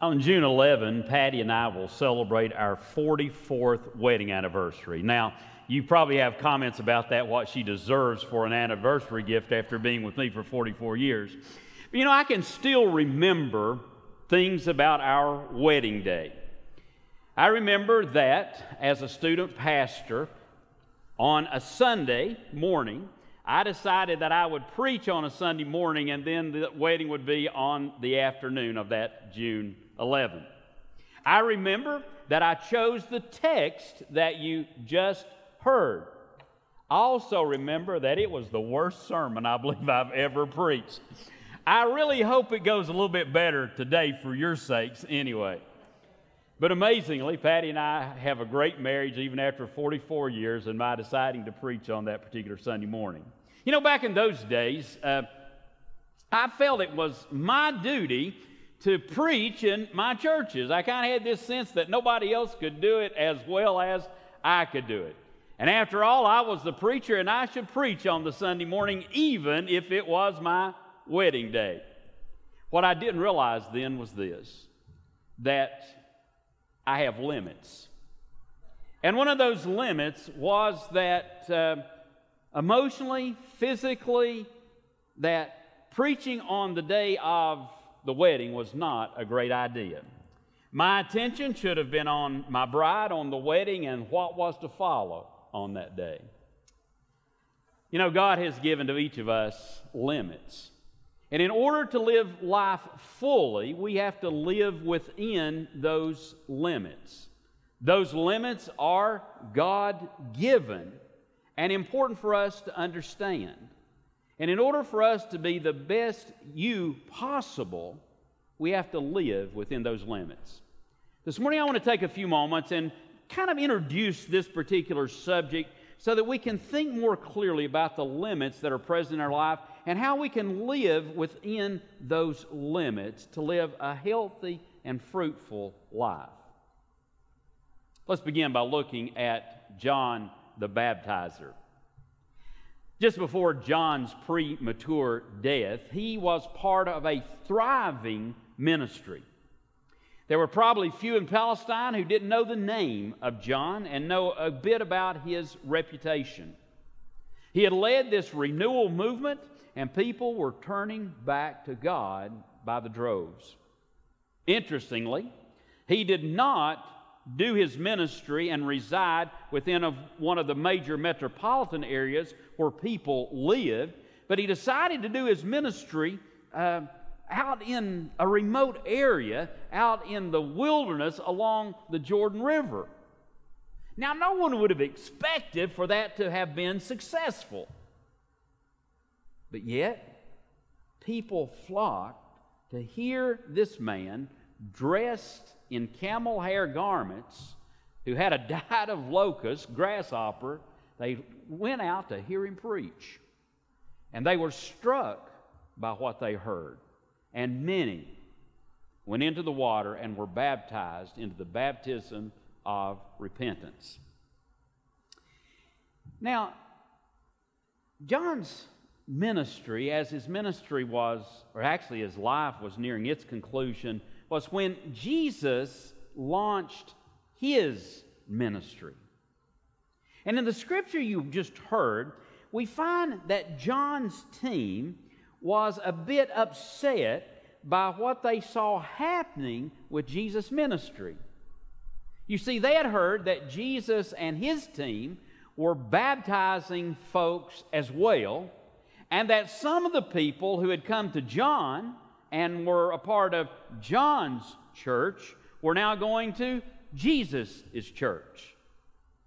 On June 11, Patty and I will celebrate our 44th wedding anniversary. Now, you probably have comments about that, what she deserves for an anniversary gift after being with me for 44 years. But you know, I can still remember things about our wedding day. I remember that as a student pastor, on a Sunday morning, I decided that I would preach on a Sunday morning and then the wedding would be on the afternoon of that June 11th. I remember that I chose the text that you just heard. I also remember that it was the worst sermon I believe I've ever preached. I really hope it goes a little bit better today for your sakes, anyway. But amazingly, Patty and I have a great marriage even after 44 years and my deciding to preach on that particular Sunday morning. You know, back in those days, uh, I felt it was my duty to preach in my churches. I kind of had this sense that nobody else could do it as well as I could do it. And after all, I was the preacher and I should preach on the Sunday morning, even if it was my wedding day. What I didn't realize then was this that I have limits. And one of those limits was that uh, emotionally, physically, that preaching on the day of the wedding was not a great idea. My attention should have been on my bride, on the wedding, and what was to follow on that day. You know, God has given to each of us limits. And in order to live life fully, we have to live within those limits. Those limits are God given and important for us to understand. And in order for us to be the best you possible, we have to live within those limits. This morning, I want to take a few moments and kind of introduce this particular subject so that we can think more clearly about the limits that are present in our life and how we can live within those limits to live a healthy and fruitful life. Let's begin by looking at John the Baptizer. Just before John's premature death, he was part of a thriving ministry. There were probably few in Palestine who didn't know the name of John and know a bit about his reputation. He had led this renewal movement and people were turning back to God by the droves. Interestingly, he did not do his ministry and reside within of one of the major metropolitan areas where people lived, but he decided to do his ministry uh, out in a remote area, out in the wilderness along the Jordan River. Now, no one would have expected for that to have been successful. But yet, people flocked to hear this man dressed in camel hair garments who had a diet of locusts, grasshopper. They went out to hear him preach. And they were struck by what they heard. And many went into the water and were baptized into the baptism of repentance. Now, John's ministry, as his ministry was, or actually his life was nearing its conclusion, was when Jesus launched his ministry. And in the scripture you just heard, we find that John's team was a bit upset by what they saw happening with Jesus' ministry. You see, they had heard that Jesus and his team were baptizing folks as well, and that some of the people who had come to John and were a part of John's church were now going to Jesus' church.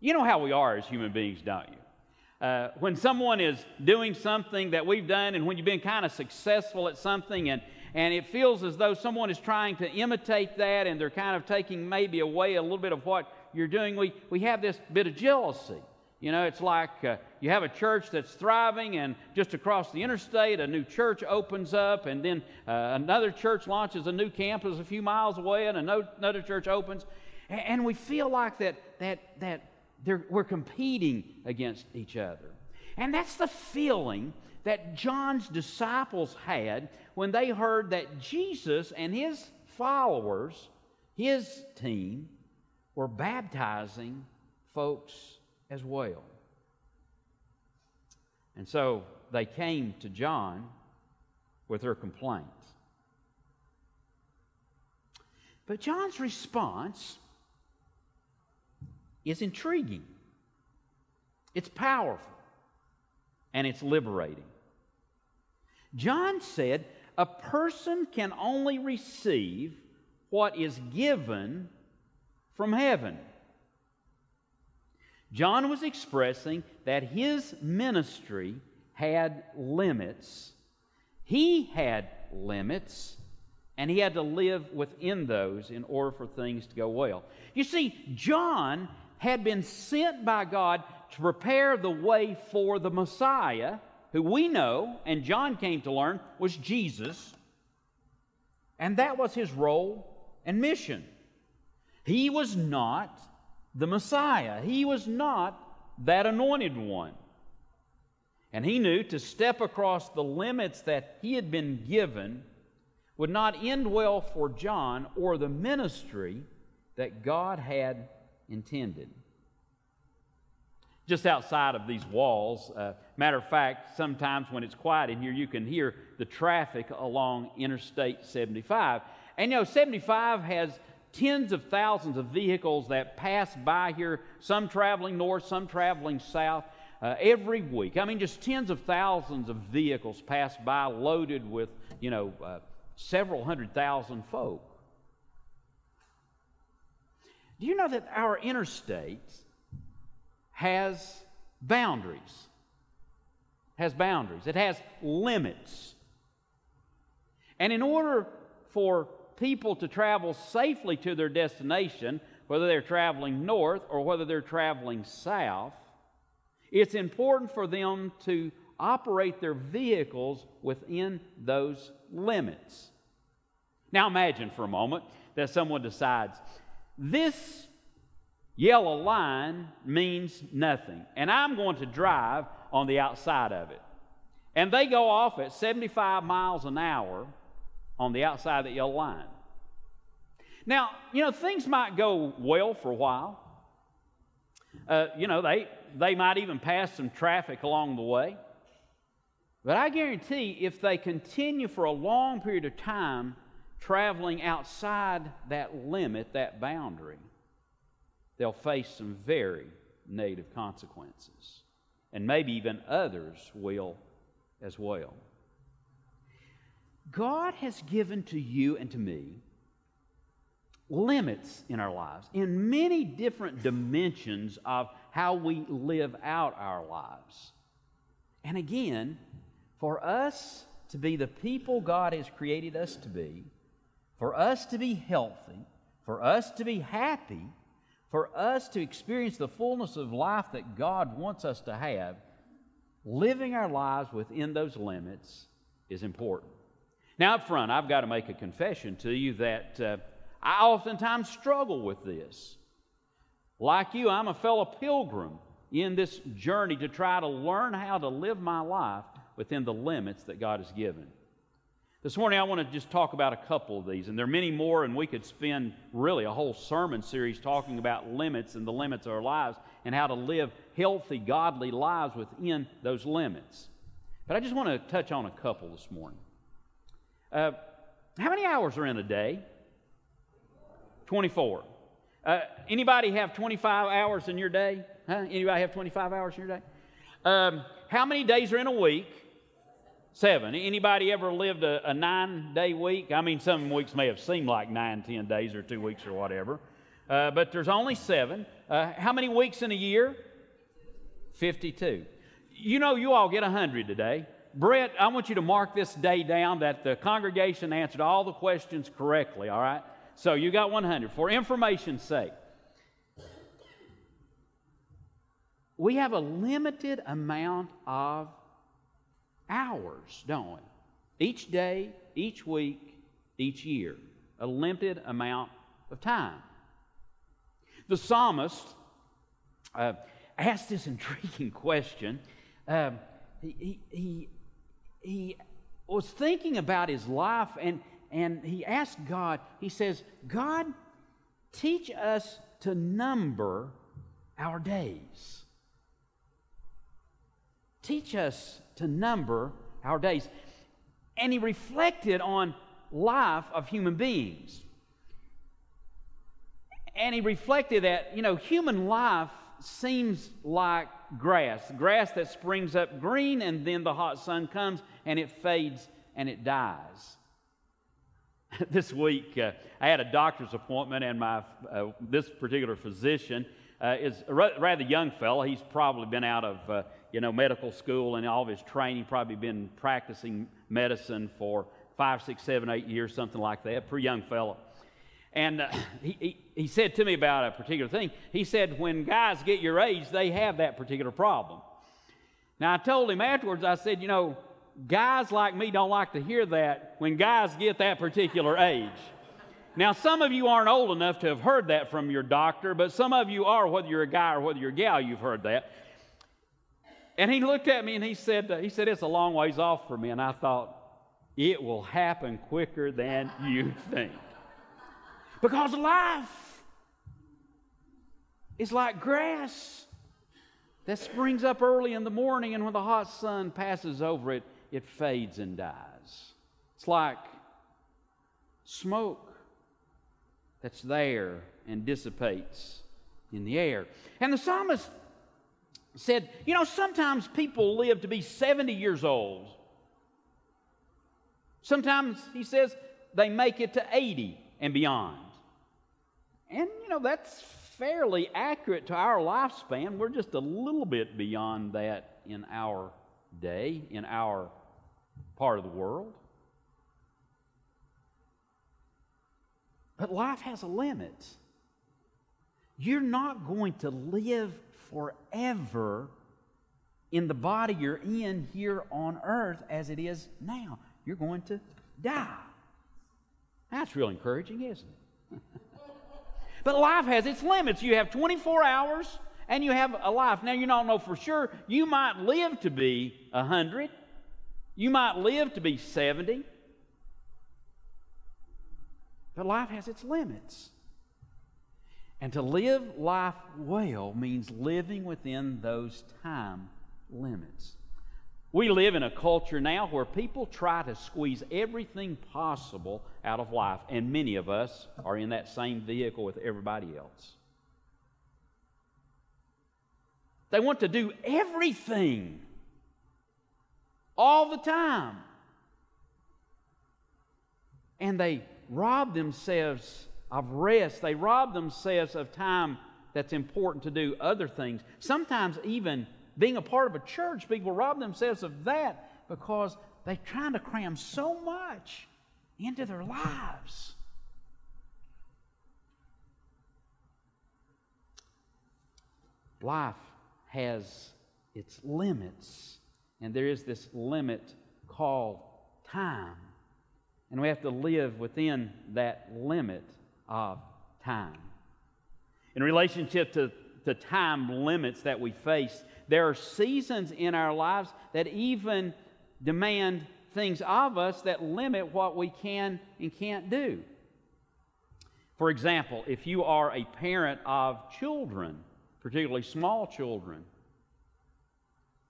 You know how we are as human beings, don't you? Uh, when someone is doing something that we've done and when you've been kind of successful at something and, and it feels as though someone is trying to imitate that and they're kind of taking maybe away a little bit of what you're doing, we, we have this bit of jealousy. You know, it's like uh, you have a church that's thriving, and just across the interstate, a new church opens up, and then uh, another church launches a new campus a few miles away, and another church opens. And we feel like that, that, that we're competing against each other. And that's the feeling that John's disciples had when they heard that Jesus and his followers, his team, were baptizing folks as well. And so they came to John with their complaints. But John's response is intriguing, it's powerful, and it's liberating. John said, A person can only receive what is given from heaven. John was expressing that his ministry had limits. He had limits, and he had to live within those in order for things to go well. You see, John had been sent by God to prepare the way for the Messiah, who we know, and John came to learn, was Jesus. And that was his role and mission. He was not the Messiah. He was not that anointed one. And he knew to step across the limits that he had been given would not end well for John or the ministry that God had intended. Just outside of these walls, uh, matter of fact, sometimes when it's quiet in here, you can hear the traffic along Interstate 75. And you know, 75 has tens of thousands of vehicles that pass by here, some traveling north, some traveling south, uh, every week. I mean, just tens of thousands of vehicles pass by loaded with, you know, uh, several hundred thousand folk. Do you know that our interstate has boundaries? Has boundaries. It has limits. And in order for people to travel safely to their destination, whether they're traveling north or whether they're traveling south, it's important for them to operate their vehicles within those limits. Now imagine for a moment that someone decides this yellow line means nothing, and I'm going to drive on the outside of it. And they go off at 75 miles an hour on the outside of the yellow line. Now, you know, things might go well for a while. Uh, you know, they, they might even pass some traffic along the way. But I guarantee if they continue for a long period of time traveling outside that limit, that boundary, they'll face some very negative consequences. And maybe even others will as well. God has given to you and to me limits in our lives, in many different dimensions of how we live out our lives. And again, for us to be the people God has created us to be, for us to be healthy, for us to be happy, for us to experience the fullness of life that God wants us to have, living our lives within those limits is important. Now, up front, I've got to make a confession to you that uh, I oftentimes struggle with this. Like you, I'm a fellow pilgrim in this journey to try to learn how to live my life within the limits that God has given. This morning, I want to just talk about a couple of these, and there are many more, and we could spend really a whole sermon series talking about limits and the limits of our lives and how to live healthy, godly lives within those limits. But I just want to touch on a couple this morning. Uh, how many hours are in a day? 24. Uh, anybody have 25 hours in your day? Huh? Anybody have 25 hours in your day? Um, how many days are in a week? Seven. Anybody ever lived a, a nine-day week? I mean, some weeks may have seemed like nine, ten days, or two weeks, or whatever. Uh, but there's only seven. Uh, how many weeks in a year? 52. You know, you all get 100 today. Brett, I want you to mark this day down that the congregation answered all the questions correctly, all right? So you got 100. For information's sake, we have a limited amount of hours, don't we? Each day, each week, each year. A limited amount of time. The psalmist uh, asked this intriguing question. Uh, he, he, he, was thinking about his life and and he asked God, he says, God, teach us to number our days. Teach us to number our days. And he reflected on life of human beings. And he reflected that, you know, human life seems like grass, grass that springs up green and then the hot sun comes and it fades and it dies. this week, uh, I had a doctor's appointment, and my uh, this particular physician uh, is a rather young fellow. He's probably been out of uh, you know medical school and all of his training. Probably been practicing medicine for five, six, seven, eight years, something like that. Pretty young fellow. And uh, he, he, he said to me about a particular thing. He said, when guys get your age, they have that particular problem. Now, I told him afterwards, I said, you know, guys like me don't like to hear that when guys get that particular age. Now, some of you aren't old enough to have heard that from your doctor, but some of you are, whether you're a guy or whether you're a gal, you've heard that. And he looked at me and he said, uh, he said, it's a long ways off for me. And I thought, it will happen quicker than you think. Because life is like grass that springs up early in the morning, and when the hot sun passes over it, it fades and dies. It's like smoke that's there and dissipates in the air. And the psalmist said, You know, sometimes people live to be 70 years old. Sometimes, he says, they make it to 80 and beyond. And, you know, that's fairly accurate to our lifespan. We're just a little bit beyond that in our day, in our part of the world. But life has a limit. You're not going to live forever in the body you're in here on earth as it is now. You're going to die. That's real encouraging, isn't it? but life has its limits. You have 24 hours and you have a life. Now, you don't know for sure. You might live to be 100, you might live to be 70, but life has its limits. And to live life well means living within those time limits. We live in a culture now where people try to squeeze everything possible out of life, and many of us are in that same vehicle with everybody else. They want to do everything all the time. And they rob themselves of rest, they rob themselves of time that's important to do other things. Sometimes, even being a part of a church, people rob themselves of that because they're trying to cram so much into their lives. Life has its limits. And there is this limit called time. And we have to live within that limit of time. In relationship to the time limits that we face, there are seasons in our lives that even demand things of us that limit what we can and can't do. For example, if you are a parent of children, particularly small children,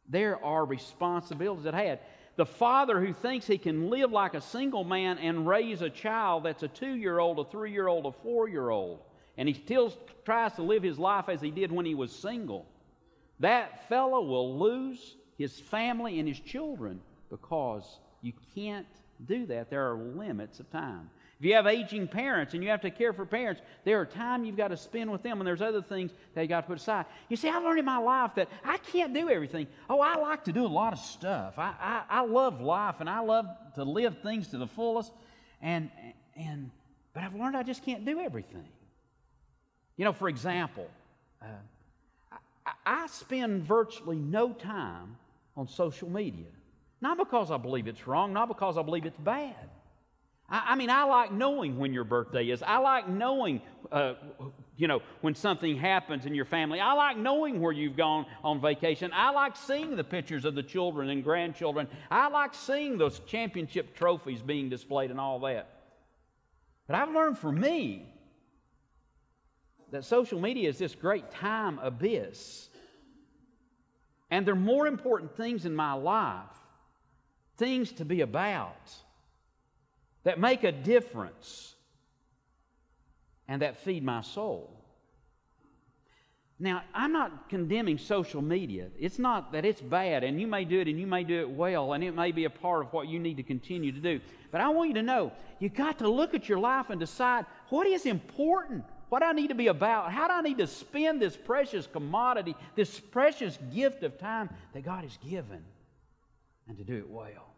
there are responsibilities at hand. The father who thinks he can live like a single man and raise a child that's a two year old, a three year old, a four year old, and he still tries to live his life as he did when he was single, that fellow will lose his family and his children because you can't do that. There are limits of time. If you have aging parents and you have to care for parents, there are time you've got to spend with them, and there's other things that you got to put aside. You see, I've learned in my life that I can't do everything. Oh, I like to do a lot of stuff. I, I, I love life, and I love to live things to the fullest. And and but I've learned I just can't do everything. You know, for example, uh, I, spend virtually no time on social media. Not because I believe it's wrong, not because I believe it's bad. I, I mean, I like knowing when your birthday is. I like knowing, uh, you know, when something happens in your family. I like knowing where you've gone on vacation. I like seeing the pictures of the children and grandchildren. I like seeing those championship trophies being displayed and all that. But I've learned for me that social media is this great time abyss. And there are more important things in my life, things to be about, that make a difference and that feed my soul. Now, I'm not condemning social media. It's not that it's bad, and you may do it and you may do it well, and it may be a part of what you need to continue to do. But I want you to know you got to look at your life and decide what is important, what I need to be about, how do I need to spend this precious commodity, this precious gift of time that God has given, and to do it well.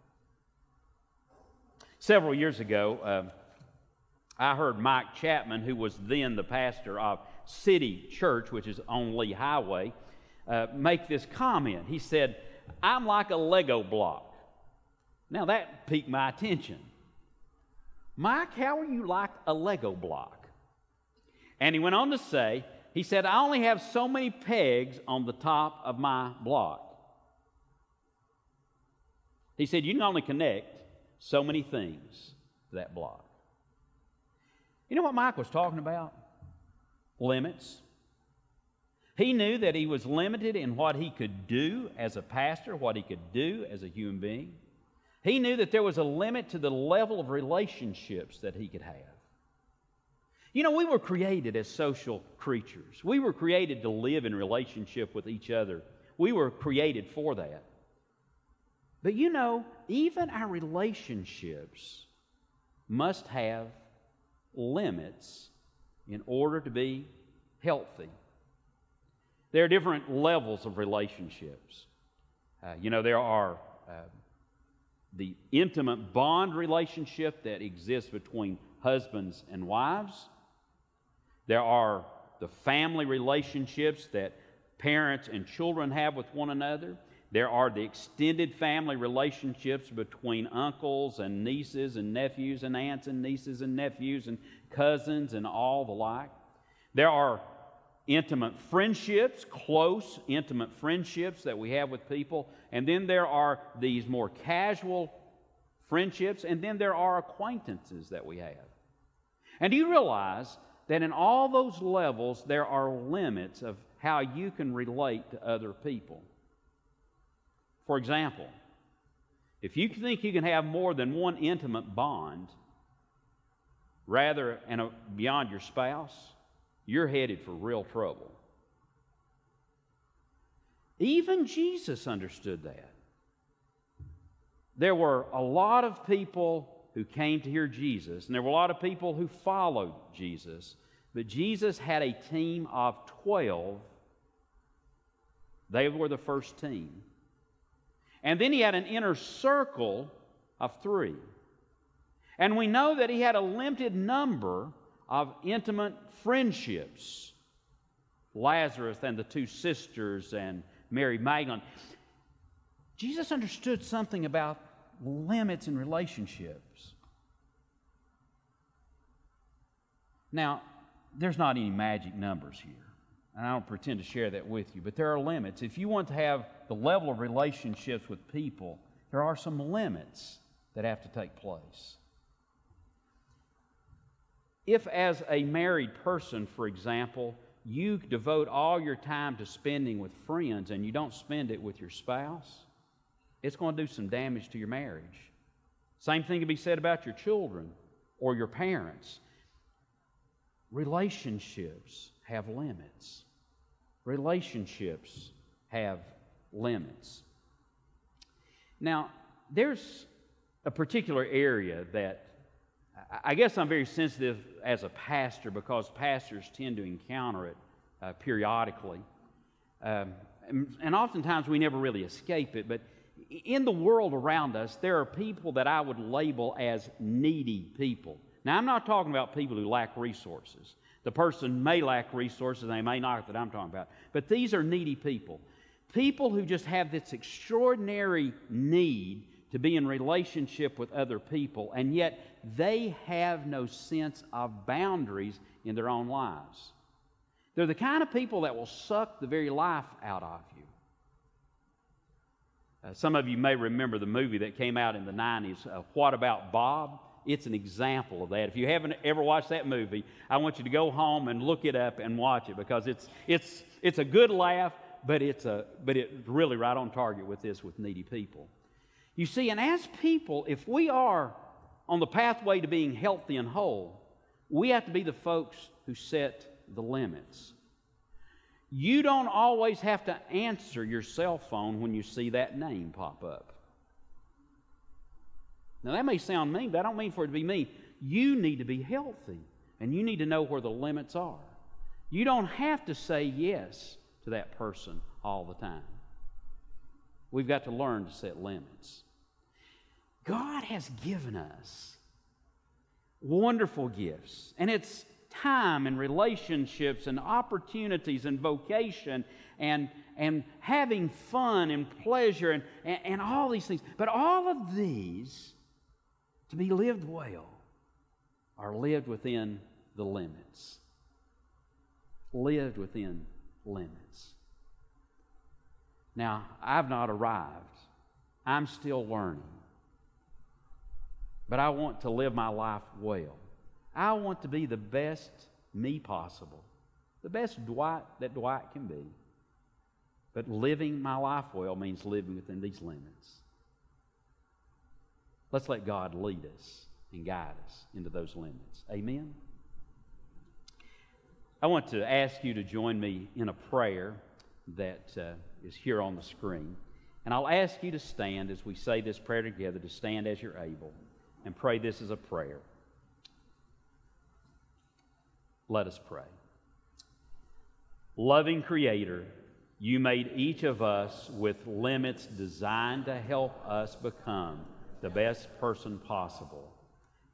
Several years ago, uh, I heard Mike Chapman, who was then the pastor of City Church, which is on Lee Highway, uh, make this comment. He said, I'm like a Lego block. Now that piqued my attention. Mike, how are you like a Lego block? And he went on to say, he said, I only have so many pegs on the top of my block. He said, You can only connect so many things to that block. You know what Mike was talking about? limits. He knew that he was limited in what he could do as a pastor, what he could do as a human being. He knew that there was a limit to the level of relationships that he could have. You know, we were created as social creatures. We were created to live in relationship with each other. We were created for that. But you know, even our relationships must have limits in order to be healthy. There are different levels of relationships. Uh, you know, there are uh, the intimate bond relationship that exists between husbands and wives. There are the family relationships that parents and children have with one another. There are the extended family relationships between uncles and nieces and nephews and aunts and nieces and nephews and cousins and all the like. There are intimate friendships, close, intimate friendships that we have with people. And then there are these more casual friendships. And then there are acquaintances that we have. And do you realize that in all those levels, there are limits of how you can relate to other people? For example, if you think you can have more than one intimate bond, rather and uh, beyond your spouse, you're headed for real trouble. Even Jesus understood that. There were a lot of people who came to hear Jesus, and there were a lot of people who followed Jesus, but Jesus had a team of 12. They were the first team. And then he had an inner circle of three. And we know that he had a limited number of intimate friendships Lazarus and the two sisters and Mary Magdalene. Jesus understood something about limits in relationships. Now, there's not any magic numbers here, and I don't pretend to share that with you, but there are limits. If you want to have the level of relationships with people, there are some limits that have to take place. If, as a married person, for example, you devote all your time to spending with friends and you don't spend it with your spouse, it's going to do some damage to your marriage. Same thing can be said about your children or your parents. Relationships have limits. Relationships have limits. Now, there's a particular area that I guess I'm very sensitive as a pastor because pastors tend to encounter it uh, periodically. Um, and, and oftentimes we never really escape it, but in the world around us, there are people that I would label as needy people. Now, I'm not talking about people who lack resources. The person may lack resources, they may not, that I'm talking about. But these are needy people. People who just have this extraordinary need to be in relationship with other people, and yet they have no sense of boundaries in their own lives. They're the kind of people that will suck the very life out of you. Uh, some of you may remember the movie that came out in the 90s, uh, What About Bob? It's an example of that. If you haven't ever watched that movie, I want you to go home and look it up and watch it because it's, it's, it's a good laugh, but it's, a, but it's really right on target with this with needy people. You see, and as people, if we are on the pathway to being healthy and whole, we have to be the folks who set the limits. You don't always have to answer your cell phone when you see that name pop up. Now, that may sound mean, but I don't mean for it to be mean. You need to be healthy, and you need to know where the limits are. You don't have to say yes to that person all the time. We've got to learn to set limits. God has given us wonderful gifts, and it's time and relationships and opportunities and vocation and, and having fun and pleasure and, and, and all these things. But all of these, to be lived well, are lived within the limits. Lived within limits. Now, I've not arrived. I'm still learning. But I want to live my life well. I want to be the best me possible, the best Dwight that Dwight can be. But living my life well means living within these limits. Let's let God lead us and guide us into those limits. Amen. I want to ask you to join me in a prayer that uh, is here on the screen. And I'll ask you to stand as we say this prayer together, to stand as you're able, and pray this as a prayer. Let us pray. Loving Creator, you made each of us with limits designed to help us become the best person possible.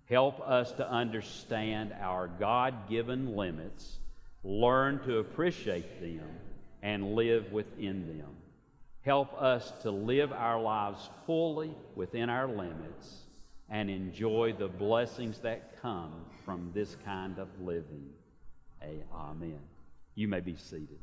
Help us to understand our God given limits, learn to appreciate them, and live within them. Help us to live our lives fully within our limits and enjoy the blessings that come from this kind of living. Amen. You may be seated.